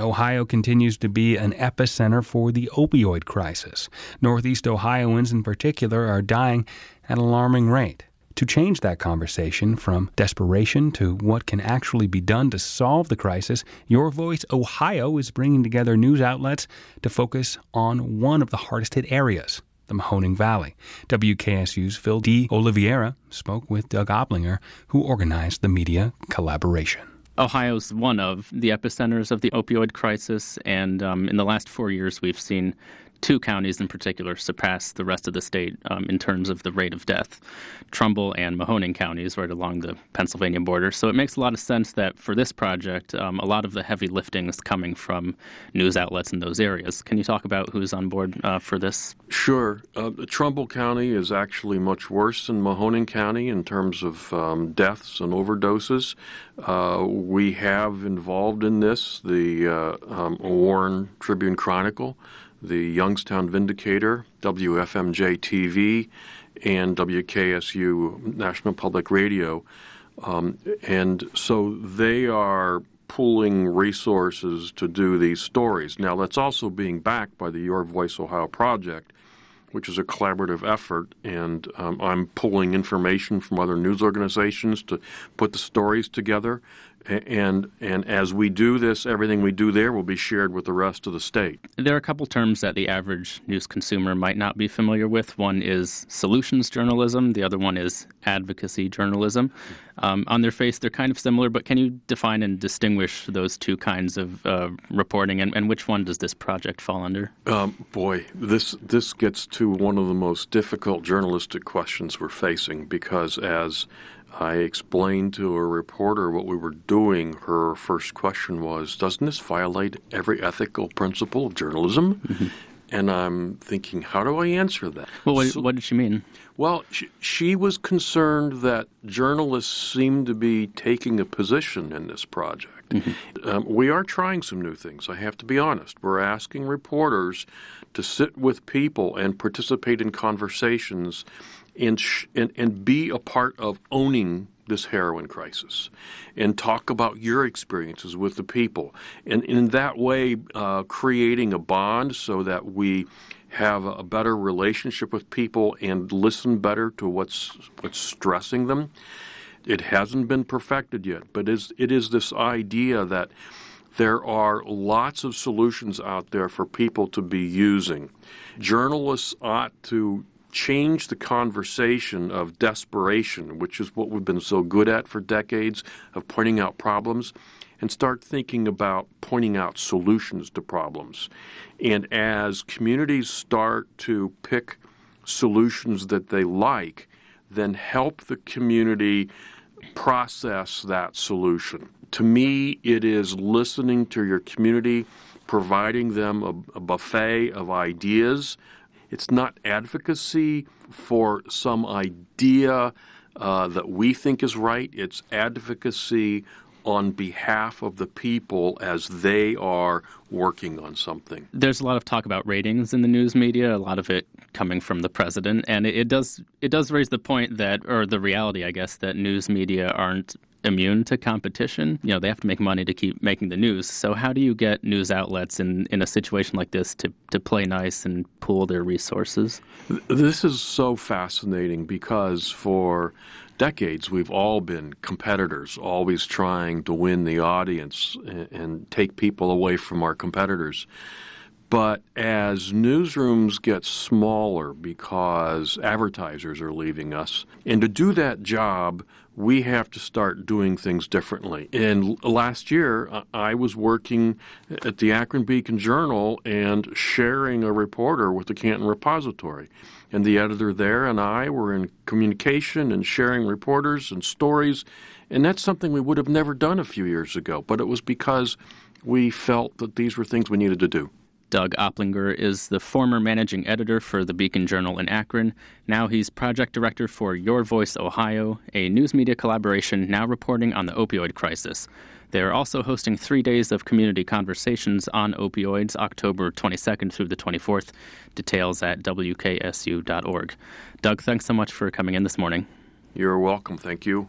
Ohio continues to be an epicenter for the opioid crisis. Northeast Ohioans, in particular, are dying at an alarming rate. To change that conversation from desperation to what can actually be done to solve the crisis, Your Voice Ohio is bringing together news outlets to focus on one of the hardest hit areas the Mahoning Valley. WKSU's Phil De Oliveira spoke with Doug Oplinger, who organized the media collaboration. Ohio's one of the epicenters of the opioid crisis, and um, in the last four years, we've seen two counties in particular surpass the rest of the state um, in terms of the rate of death Trumbull and Mahoning counties, right along the Pennsylvania border. So it makes a lot of sense that for this project, um, a lot of the heavy lifting is coming from news outlets in those areas. Can you talk about who's on board uh, for this? Sure. Uh, Trumbull County is actually much worse than Mahoning County in terms of um, deaths and overdoses. Uh, we have involved in this the uh, um, Warren Tribune Chronicle the Youngstown Vindicator, WFMJ TV, and WKSU National Public Radio. Um, and so they are pooling resources to do these stories. Now, that's also being backed by the Your Voice Ohio project, which is a collaborative effort, and um, I'm pulling information from other news organizations to put the stories together and and as we do this, everything we do there will be shared with the rest of the state. There are a couple terms that the average news consumer might not be familiar with. One is solutions journalism. The other one is advocacy journalism. Um, on their face, they're kind of similar, but can you define and distinguish those two kinds of uh, reporting, and, and, which one does this project fall under? Um, boy, this this gets to one of the most difficult journalistic questions we're facing because as I explained to a reporter what we were doing. Her first question was, Doesn't this violate every ethical principle of journalism? Mm-hmm. And I'm thinking, How do I answer that? Well, what, so, what did she mean? Well, she, she, was concerned that journalists seem to be taking a position in this project. Mm-hmm. Um, we are trying some new things, I have to be honest. We're asking reporters to sit with people and participate in conversations and, sh- and, and be a part of owning this heroin crisis and talk about your experiences with the people. And in that way, uh, creating a bond so that we have a better relationship with people and listen better to what's, what's stressing them. It hasn't been perfected yet, but is, it is this idea that there are lots of solutions out there for people to be using. Journalists ought to change the conversation of desperation, which is what we've been so good at for decades, of pointing out problems, and start thinking about pointing out solutions to problems. And as communities start to pick solutions that they like, then help the community process that solution. To me, it is listening to your community, providing them a, a buffet of ideas it's not advocacy for some idea uh, that we think is right. It's advocacy on behalf of the people as they are working on something. There's a lot of talk about ratings in the news media, a lot of it coming from the president, and it, it does it does raise the point that or the reality, I guess, that news media aren't immune to competition. You know, they have to make money to keep making the news. So how do you get news outlets in, in a situation like this to, to play nice and pool their resources? This is so fascinating because for decades we've all been competitors, always trying to win the audience and, and take people away from our competitors. But as newsrooms get smaller because advertisers are leaving us, and to do that job, we have to start doing things differently. And last year, I was working at the Akron Beacon Journal and sharing a reporter with the Canton Repository. And the editor there and I were in communication and sharing reporters and stories. And that's something we would have never done a few years ago, but it was because we felt that these were things we needed to do. Doug Oplinger is the former managing editor for the Beacon Journal in Akron. Now he's project director for Your Voice Ohio, a news media collaboration now reporting on the opioid crisis. They are also hosting three days of community conversations on opioids, October 22nd through the 24th. Details at wksu.org. Doug, thanks so much for coming in this morning. You're welcome. Thank you.